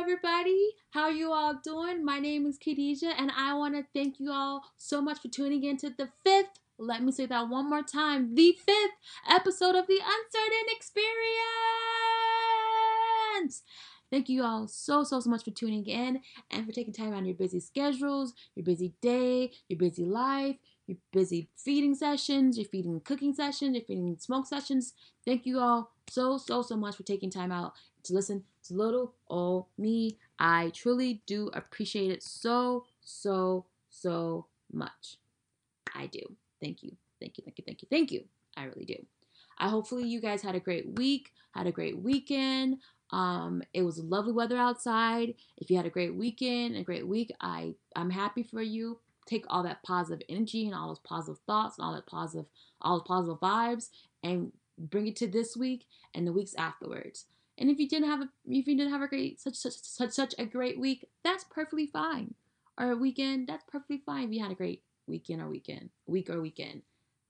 everybody. How you all doing? My name is Khadijah, and I want to thank you all so much for tuning in to the fifth. Let me say that one more time. The fifth episode of the Uncertain Experience. Thank you all so, so, so much for tuning in and for taking time out of your busy schedules, your busy day, your busy life, your busy feeding sessions, your feeding cooking sessions, your feeding smoke sessions. Thank you all so, so, so much for taking time out to listen little old me. I truly do appreciate it so, so, so much. I do. Thank you. Thank you. Thank you. Thank you. Thank you. I really do. I hopefully you guys had a great week, had a great weekend. Um, it was lovely weather outside. If you had a great weekend, a great week, I I'm happy for you. Take all that positive energy and all those positive thoughts and all that positive all those positive vibes and bring it to this week and the weeks afterwards. And if you didn't have a if you didn't have a great such such such such a great week, that's perfectly fine. Or a weekend, that's perfectly fine if you had a great weekend or weekend, week or weekend.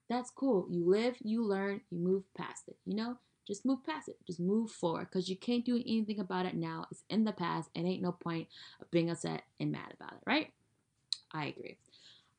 That's cool. You live, you learn, you move past it, you know? Just move past it. Just move forward because you can't do anything about it now. It's in the past and ain't no point of being upset and mad about it, right? I agree.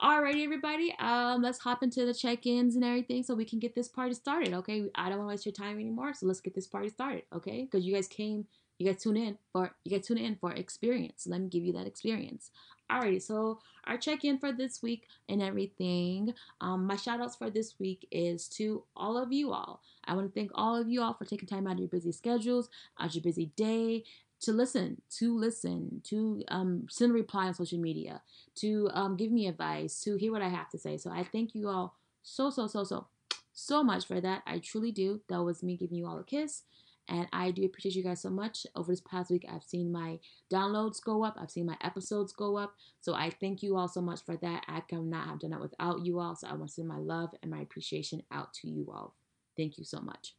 Alrighty, everybody. Um, let's hop into the check-ins and everything so we can get this party started. Okay, I don't want to waste your time anymore, so let's get this party started. Okay, because you guys came, you guys tune in for you guys tune in for experience. Let me give you that experience. Alrighty, so our check-in for this week and everything. Um, my shout outs for this week is to all of you all. I want to thank all of you all for taking time out of your busy schedules, out of your busy day, to listen, to listen, to um, send a reply on social media, to um, give me advice, to hear what I have to say. So I thank you all so, so, so, so, so much for that. I truly do. That was me giving you all a kiss. And I do appreciate you guys so much. Over this past week, I've seen my downloads go up. I've seen my episodes go up. So I thank you all so much for that. I could not have done that without you all. So I want to send my love and my appreciation out to you all. Thank you so much.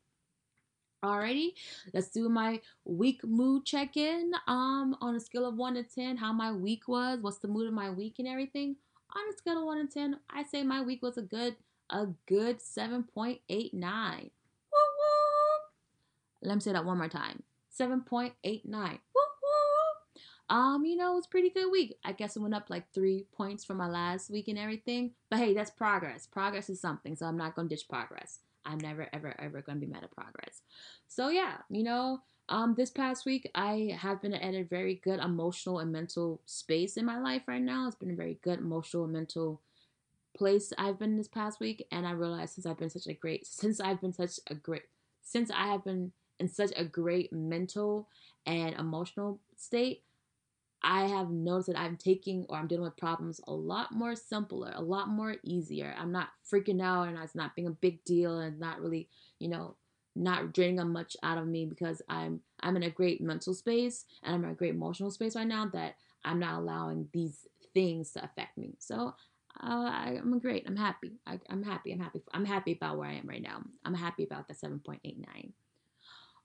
Alrighty, let's do my week mood check in. Um, on a scale of one to ten, how my week was, what's the mood of my week and everything. On a scale of one to ten, I say my week was a good, a good seven point eight nine. Let me say that one more time. 7.89. Um, you know, it was pretty good week. I guess it went up like three points from my last week and everything. But hey, that's progress. Progress is something, so I'm not gonna ditch progress. I'm never, ever, ever gonna be mad at progress. So yeah, you know, um, this past week I have been at a very good emotional and mental space in my life right now. It's been a very good emotional and mental place I've been this past week, and I realized since I've been such a great, since I've been such a great, since I have been in such a great mental and emotional state, I have noticed that I'm taking or I'm dealing with problems a lot more simpler, a lot more easier. I'm not freaking out and it's not being a big deal and not really, you know, not draining much out of me because I'm I'm in a great mental space and I'm in a great emotional space right now that I'm not allowing these things to affect me. So uh, I, am great. I'm happy. I, am happy. I'm happy. I'm happy about where I am right now. I'm happy about the 7.89.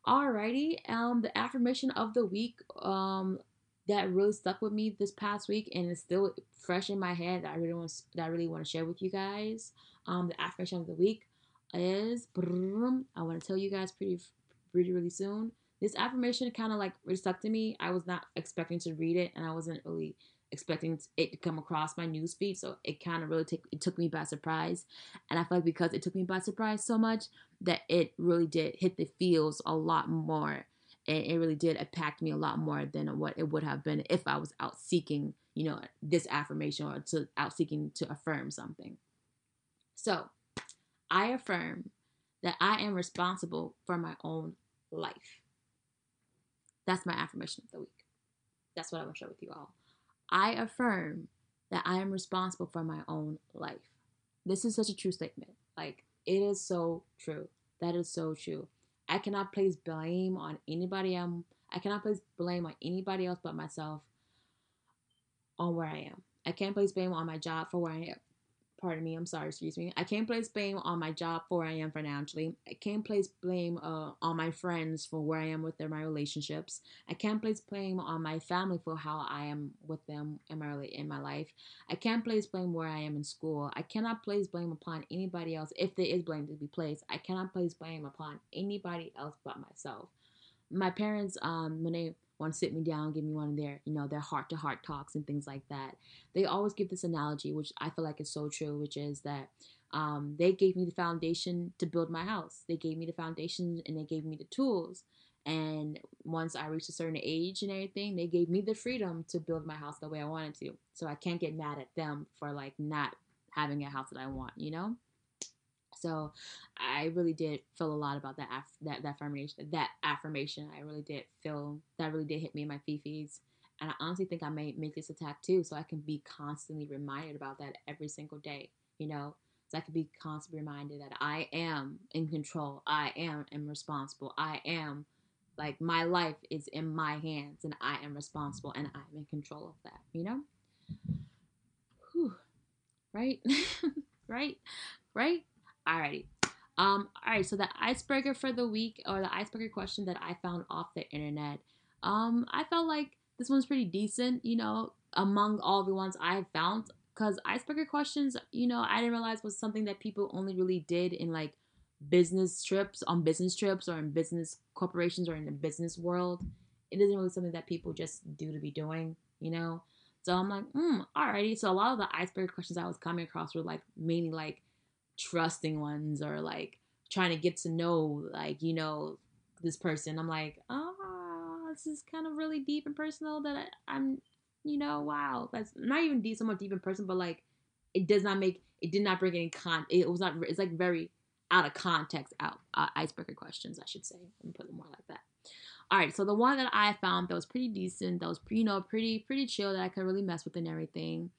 Alrighty, um, the affirmation of the week, um, that really stuck with me this past week and it's still fresh in my head that I really want that I really want to share with you guys. Um, the affirmation of the week is I want to tell you guys pretty pretty really soon. This affirmation kind of like really stuck to me. I was not expecting to read it and I wasn't really expecting it to come across my newsfeed, so it kind of really took it took me by surprise. And I feel like because it took me by surprise so much that it really did hit the feels a lot more, and it really did impact me a lot more than what it would have been if I was out seeking, you know, this affirmation or to out seeking to affirm something. So, I affirm that I am responsible for my own life. That's my affirmation of the week. That's what I want to share with you all. I affirm that I am responsible for my own life. This is such a true statement. Like, it is so true. That is so true. I cannot place blame on anybody else. I cannot place blame on anybody else but myself on where I am. I can't place blame on my job for where I am pardon me, I'm sorry, excuse me. I can't place blame on my job for where I am financially. I can't place blame uh, on my friends for where I am with their, my relationships. I can't place blame on my family for how I am with them in my in my life. I can't place blame where I am in school. I cannot place blame upon anybody else if there is blame to be placed. I cannot place blame upon anybody else but myself. My parents, um, when they want to sit me down, give me one of their, you know, their heart to heart talks and things like that. They always give this analogy, which I feel like is so true, which is that um, they gave me the foundation to build my house. They gave me the foundation and they gave me the tools. And once I reached a certain age and everything, they gave me the freedom to build my house the way I wanted to. So I can't get mad at them for like not having a house that I want, you know? So I really did feel a lot about that af- that that affirmation that affirmation. I really did feel that really did hit me in my fifis. And I honestly think I may make this a tattoo so I can be constantly reminded about that every single day, you know? So I can be constantly reminded that I am in control. I am, am responsible. I am like my life is in my hands and I am responsible and I'm in control of that, you know? Whew. Right? right? Right? Alrighty. Um, all right, so the icebreaker for the week or the icebreaker question that I found off the internet. Um, I felt like this one's pretty decent, you know, among all the ones I found. Cause icebreaker questions, you know, I didn't realize was something that people only really did in like business trips, on business trips or in business corporations or in the business world. It isn't really something that people just do to be doing, you know? So I'm like, hmm, alrighty. So a lot of the icebreaker questions I was coming across were like mainly like trusting ones or like trying to get to know like you know this person. I'm like oh this is kind of really deep and personal that I, i'm you know wow that's not even deep so much deep in person but like it does not make it did not bring any con it was not it's like very out of context out uh, icebreaker questions i should say. And put it more like that. All right so the one that i found that was pretty decent that was you know pretty pretty chill that i could really mess with and everything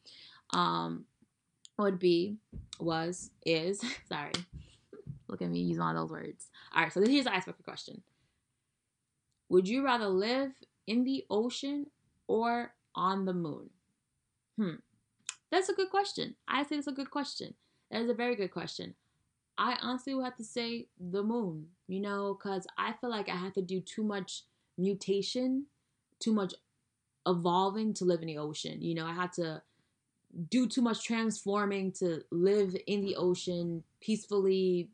um would be, was, is, sorry. Look at me using all those words. All right, so this here's the icebreaker question. Would you rather live in the ocean or on the moon? Hmm. That's a good question. I say it's a good question. That is a very good question. I honestly would have to say the moon, you know, because I feel like I have to do too much mutation, too much evolving to live in the ocean. You know, I had to do too much transforming to live in the ocean peacefully.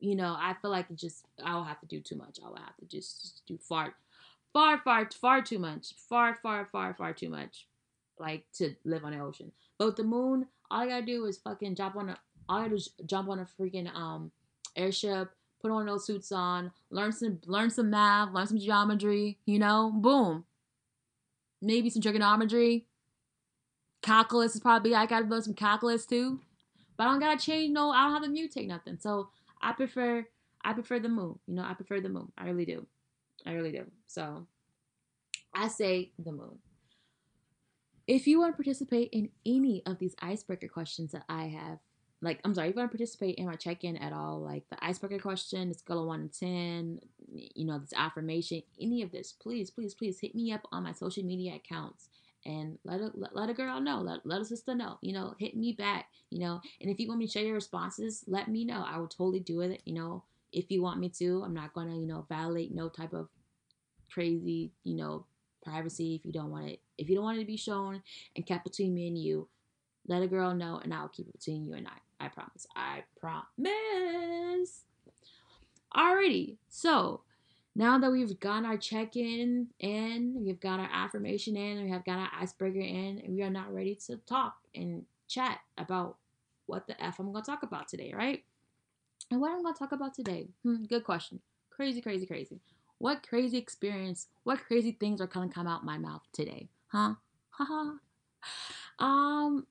You know, I feel like just I'll have to do too much. I will have to just, just do far, far, far, far too much. Far, far, far, far too much. Like to live on the ocean. But with the moon, all I gotta do is fucking jump on a all I gotta jump on a freaking um airship, put on those suits on, learn some learn some math, learn some geometry, you know, boom. Maybe some trigonometry, calculus is probably I gotta learn some calculus too. But I don't gotta change no, I don't have to mutate nothing. So I prefer I prefer the moon. You know, I prefer the moon. I really do. I really do. So I say the moon. If you want to participate in any of these icebreaker questions that I have, like I'm sorry, if you want to participate in my check-in at all, like the icebreaker question, the scale of one to ten, you know, this affirmation, any of this, please, please, please hit me up on my social media accounts and let a, let, a girl know, let, let a sister know, you know, hit me back, you know. And if you want me to share your responses, let me know. I will totally do it, you know, if you want me to. I'm not to, you know, violate no type of crazy, you know, privacy if you don't want it. If you don't want it to be shown and kept between me and you, let a girl know and I'll keep it between you and I. I promise. I promise. Alrighty. So, now that we've got our check in in, we've got our affirmation in, we have got our icebreaker in, and we are now ready to talk and chat about what the F I'm going to talk about today, right? And what I'm going to talk about today? Hmm, good question. Crazy, crazy, crazy. What crazy experience, what crazy things are going to come out my mouth today? Huh? Haha. um,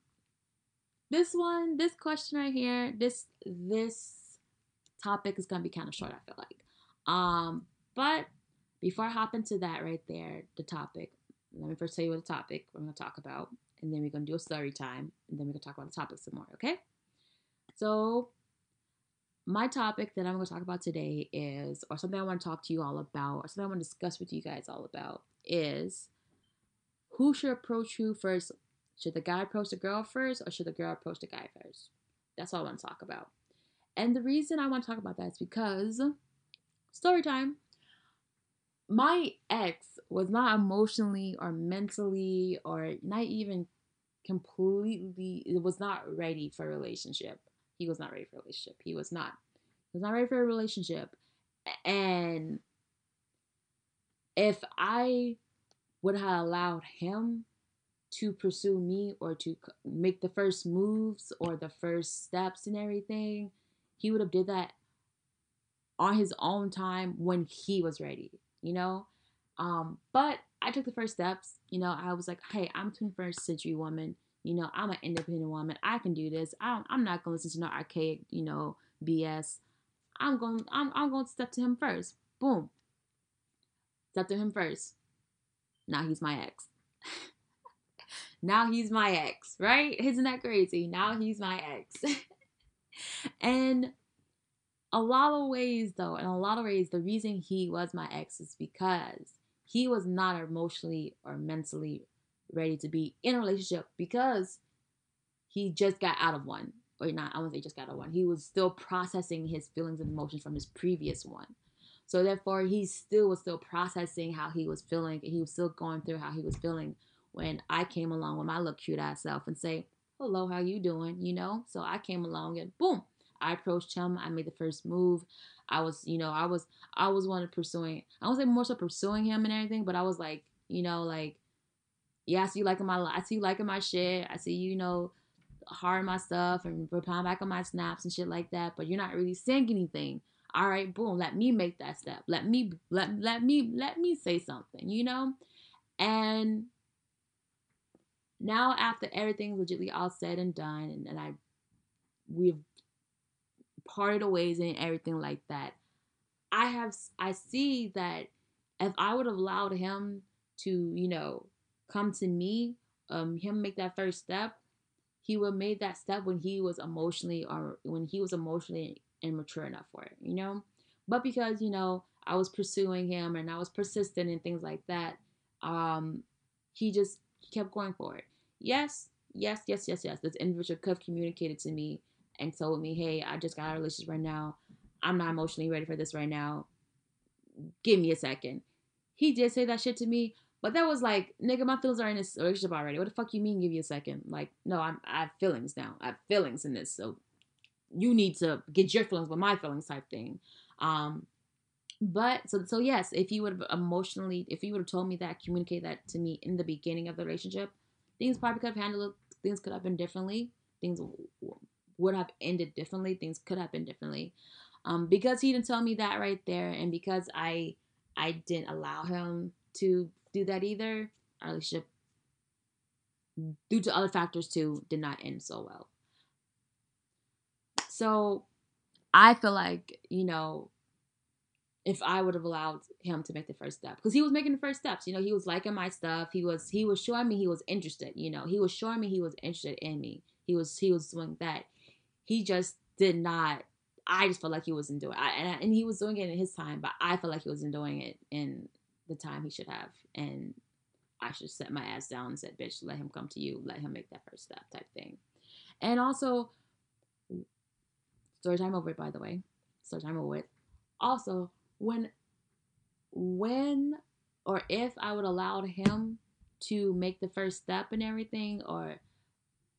this one, this question right here, this this topic is gonna be kind of short. I feel like. Um, but before I hop into that right there, the topic, let me first tell you what the topic we're going to talk about, and then we're going to do a story time, and then we're going to talk about the topic some more, okay? So, my topic that I'm going to talk about today is, or something I want to talk to you all about, or something I want to discuss with you guys all about, is who should approach who first? Should the guy approach the girl first, or should the girl approach the guy first? That's all I want to talk about. And the reason I want to talk about that is because story time my ex was not emotionally or mentally or not even completely it was not ready for a relationship. He was not ready for a relationship. He was not he was not ready for a relationship. And if i would have allowed him to pursue me or to make the first moves or the first steps and everything, he would have did that on his own time when he was ready, you know? Um, but I took the first steps, you know, I was like, hey, I'm a 21st century woman, you know, I'm an independent woman. I can do this. I am not gonna listen to no archaic, you know, BS. I'm going I'm I'm going to step to him first. Boom. Step to him first. Now he's my ex. now he's my ex, right? Isn't that crazy? Now he's my ex. and a lot of ways though, in a lot of ways, the reason he was my ex is because he was not emotionally or mentally ready to be in a relationship because he just got out of one. Or not, I won't say just got out of one. He was still processing his feelings and emotions from his previous one. So therefore, he still was still processing how he was feeling. And He was still going through how he was feeling when I came along with my little cute ass self and say, "Hello, how you doing?" You know. So I came along and boom, I approached him. I made the first move. I was, you know, I was, I was one of pursuing. I was like more so pursuing him and everything, but I was like, you know, like, yeah, I see you liking my, I see you liking my shit. I see you, you know, hard my stuff and replying back on my snaps and shit like that. But you're not really saying anything all right, boom, let me make that step. Let me let let me let me say something, you know? And now after everything's legitly all said and done and, and I we've parted ways and everything like that, I have I see that if I would have allowed him to, you know, come to me, um, him make that first step, he would have made that step when he was emotionally or when he was emotionally immature enough for it, you know? But because, you know, I was pursuing him and I was persistent and things like that, um, he just kept going for it. Yes, yes, yes, yes, yes. This individual could have communicated to me and told me, hey, I just got a relationship right now. I'm not emotionally ready for this right now. Give me a second. He did say that shit to me, but that was like, nigga, my feelings are in this relationship already. What the fuck you mean give you a second? Like, no, I'm, I have feelings now. I have feelings in this. So you need to get your feelings with my feelings type thing. Um, but so so yes, if you would have emotionally, if you would have told me that, communicate that to me in the beginning of the relationship, things probably could have handled. Things could have been differently. Things would have ended differently. Things could have been differently. Um, because he didn't tell me that right there, and because I I didn't allow him to do that either, our relationship, due to other factors too, did not end so well. So I feel like, you know, if I would have allowed him to make the first step because he was making the first steps, you know, he was liking my stuff. He was he was showing me he was interested, you know. He was showing me he was interested in me. He was he was doing that. He just did not I just felt like he wasn't doing I, and, and he was doing it in his time, but I felt like he wasn't doing it in the time he should have. And I should set my ass down and said, bitch, let him come to you, let him make that first step type thing. And also Story time over it, by the way. Story time over it. Also, when when or if I would allow him to make the first step and everything or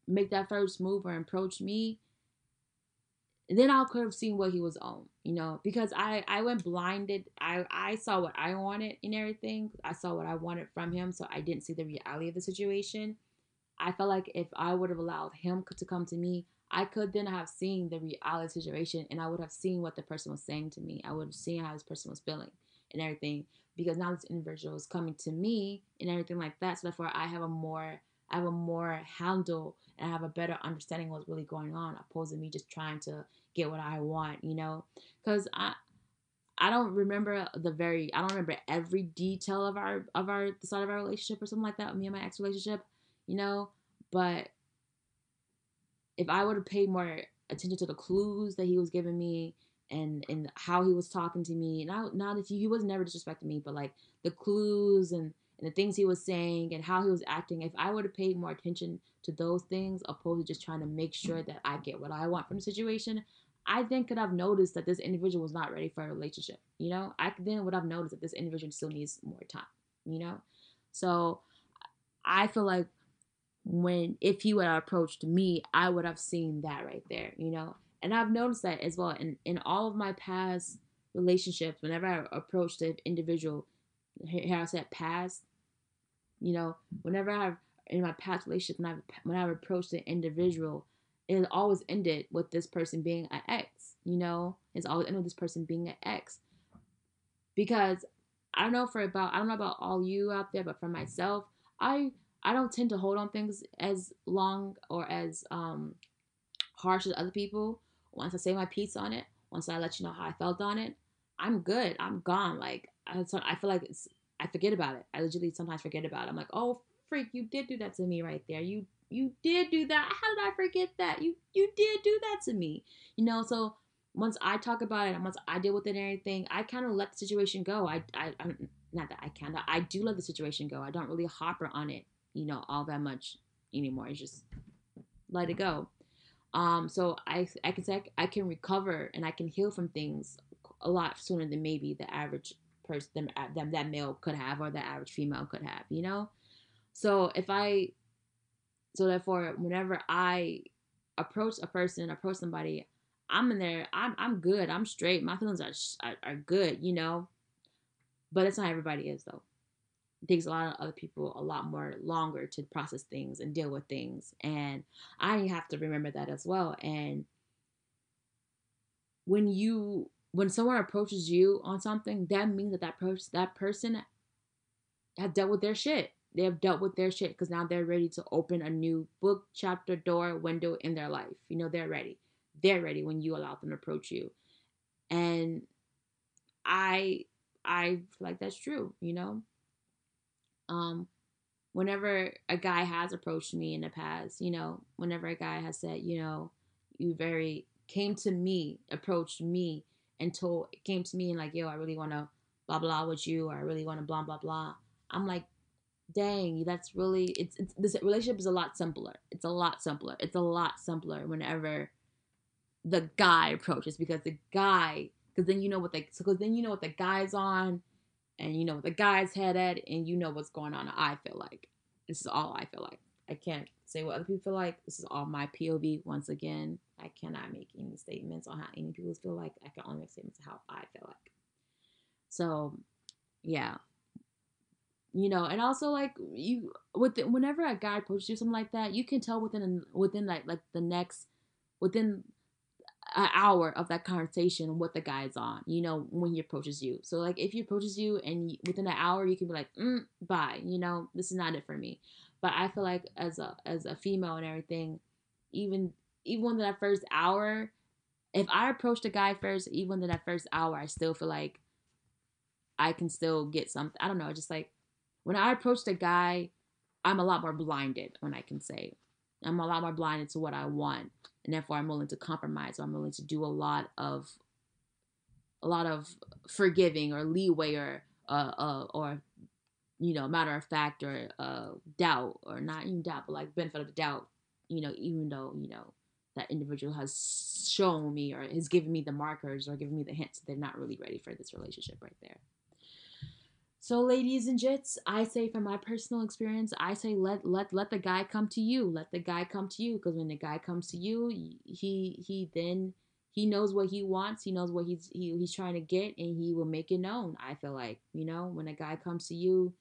make that first move or approach me, then I could have seen what he was on, you know, because I I went blinded. I I saw what I wanted and everything. I saw what I wanted from him, so I didn't see the reality of the situation. I felt like if I would have allowed him to come to me, I could then have seen the reality situation and I would have seen what the person was saying to me. I would have seen how this person was feeling and everything because now this individual is coming to me and everything like that. So therefore I have a more I have a more handle and I have a better understanding what's really going on opposed to me just trying to get what I want, you know? Cuz I I don't remember the very I don't remember every detail of our of our the start of our relationship or something like that, me and my ex relationship, you know, but if I would have paid more attention to the clues that he was giving me and and how he was talking to me, not not that he, he was never disrespecting me, but like the clues and and the things he was saying and how he was acting, if I would have paid more attention to those things opposed to just trying to make sure that I get what I want from the situation, I then could have noticed that this individual was not ready for a relationship. You know, I then would have noticed that this individual still needs more time. You know, so I feel like when if he would have approached me, I would have seen that right there, you know. And I've noticed that as well in in all of my past relationships. Whenever I approached an individual, here I said past, You know, whenever I've in my past relationship, when I've when I've approached an individual, it always ended with this person being an ex. You know, it's always ended with this person being an ex. Because I don't know for about I don't know about all you out there, but for myself, I I don't tend to hold on things as long or as um harsh as other people. Once I say my piece on it, once I let you know how I felt on it, I'm good. I'm gone. Like I, I feel like it's I forget about it. I literally sometimes forget about it. I'm like, oh freak, you did do that to me right there. You you did do that. How did I forget that? You you did do that to me. You know, so once I talk about it and once I deal with it and everything, I kind of let the situation go. I I I'm, not that I of I do let the situation go. I don't really hopper on it, you know, all that much anymore. It's just let it go. Um, so I I can say I can recover and I can heal from things a lot sooner than maybe the average person them that male could have or the average female could have. You know, so if I so therefore, whenever I approach a person, approach somebody, I'm in there. I'm I'm good. I'm straight. My feelings are are, are good, you know. But it's not everybody is though. It takes a lot of other people a lot more longer to process things and deal with things, and I have to remember that as well. And when you when someone approaches you on something, that means that that person that person has dealt with their shit they have dealt with their shit because now they're ready to open a new book, chapter, door, window in their life. You know, they're ready. They're ready when you allow them to approach you. And I I feel like that's true, you know. Um whenever a guy has approached me in the past, you know, whenever a guy has said, you know, you very came to me, approached me and told came to me and like, yo, I really wanna blah blah with you or I really wanna blah blah blah. I'm like, dang, that's really it's, it's this relationship is a lot simpler. It's a lot simpler. It's a lot simpler whenever the guy approaches because the guy because then you know what the because then you know what the guy's on and you know what the guy's head at and you know what's going on. I feel like this is all I feel like. I can't say what other people feel like. This is all my POV. Once again, I cannot make any statements on how any people feel like. I can only make statements of how I feel like. So, yeah, you know and also like you with the, whenever a guy approaches you something like that you can tell within within like like the next within an hour of that conversation what the guy's on you know when he approaches you so like if he approaches you and within an hour you can be like mm, bye you know this is not it for me but i feel like as a as a female and everything even even within that first hour if i approach the guy first even within that first hour i still feel like i can still get something i don't know just like when I approach the guy, I'm a lot more blinded when I can say. I'm a lot more blinded to what I want. And therefore I'm willing to compromise. So I'm willing to do a lot of a lot of forgiving or leeway or uh, uh or you know, matter of fact or uh doubt or not even doubt, but like benefit of the doubt, you know, even though, you know, that individual has shown me or has given me the markers or given me the hints they're not really ready for this relationship right there. So, ladies and gents, I say from my personal experience, I say let let let the guy come to you. Let the guy come to you because when the guy comes to you, he he then he knows what he wants. He knows what he's he, he's trying to get, and he will make it known. I feel like you know when a guy comes to you,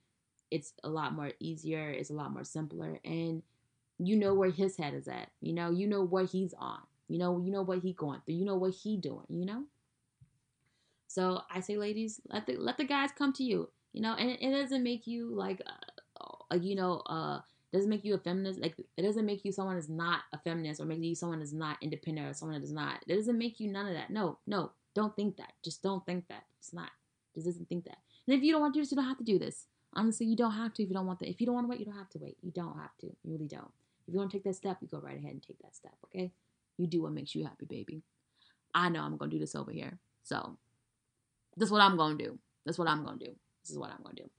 it's a lot more easier. It's a lot more simpler, and you know where his head is at. You know you know what he's on. You know you know what he going through. You know what he doing. You know. So I say, ladies, let the let the guys come to you you know, and it, it doesn't make you like, uh, like you know, uh, doesn't make you a feminist. Like it doesn't make you someone that's not a feminist or make you someone that's not independent or someone that is not. It doesn't make you none of that. No, no, don't think that. Just don't think that. It's not. Just doesn't think that. And if you don't want to do this, you don't have to do this. Honestly, you don't have to if you don't want to. If you don't want to wait, you don't have to wait. You don't have to. You really don't. If you want to take that step, you go right ahead and take that step. Okay? You do what makes you happy, baby. I know I'm gonna do this over here. So that's what I'm gonna do. That's what I'm gonna do. This is what I'm going to do.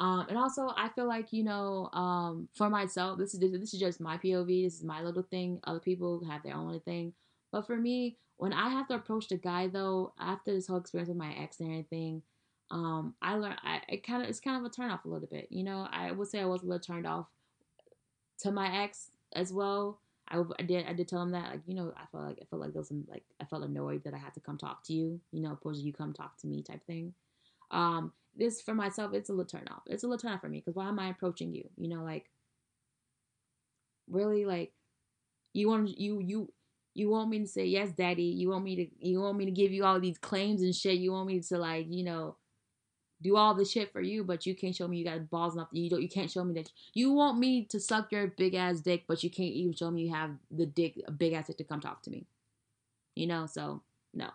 Um, and also, I feel like you know, um, for myself, this is this is just my POV. This is my little thing. Other people have their own little thing. But for me, when I have to approach the guy, though, after this whole experience with my ex and everything, um, I learned I it kind of it's kind of a turn off a little bit. You know, I would say I was a little turned off to my ex as well. I, I did I did tell him that like you know I felt like I felt like there was some like I felt annoyed that I had to come talk to you. You know, opposed to you come talk to me type thing. Um, this for myself, it's a little turn off. It's a little turn off for me because why am I approaching you? You know, like really, like you want you you you want me to say yes, daddy. You want me to you want me to give you all these claims and shit. You want me to like you know do all the shit for you, but you can't show me you got balls enough. You don't. You can't show me that you want me to suck your big ass dick, but you can't even show me you have the dick, a big ass dick to come talk to me. You know, so no,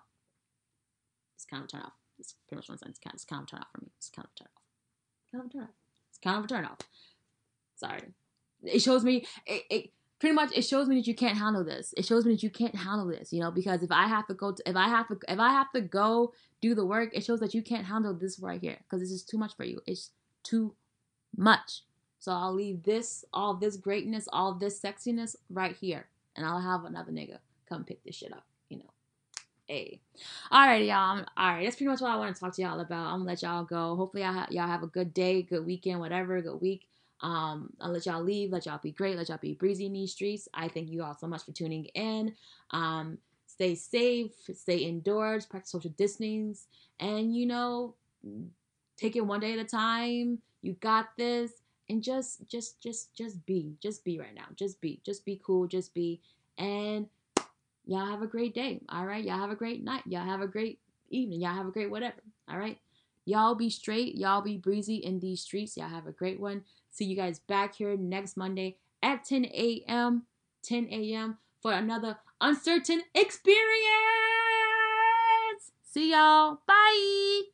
it's kind of turn off. It's pretty much one sentence. Kind, it's kind of turn off for me. It's kind of turn off. Kind of turn off. It's kind of a turn off. Sorry. It shows me. It, it pretty much it shows me that you can't handle this. It shows me that you can't handle this, you know, because if I have to go to, if I have to if I have to go do the work, it shows that you can't handle this right here because this is too much for you. It's too much. So I'll leave this, all this greatness, all this sexiness right here, and I'll have another nigga come pick this shit up, you know. Hey, alright, y'all. All right, that's pretty much what I want to talk to y'all about. I'm gonna let y'all go. Hopefully, y'all, y'all have a good day, good weekend, whatever, good week. Um, I'll let y'all leave. Let y'all be great. Let y'all be breezy in these streets. I thank you all so much for tuning in. Um, stay safe, stay indoors, practice social distancing, and you know, take it one day at a time. You got this. And just, just, just, just be, just be right now. Just be, just be cool. Just be, and y'all have a great day. All right, y'all have a great night. Y'all have a great evening. Y'all have a great whatever. All right. Y'all be straight. Y'all be breezy in these streets. Y'all have a great one. See you guys back here next Monday at 10 a.m. 10 a.m. for another uncertain experience. See y'all. Bye.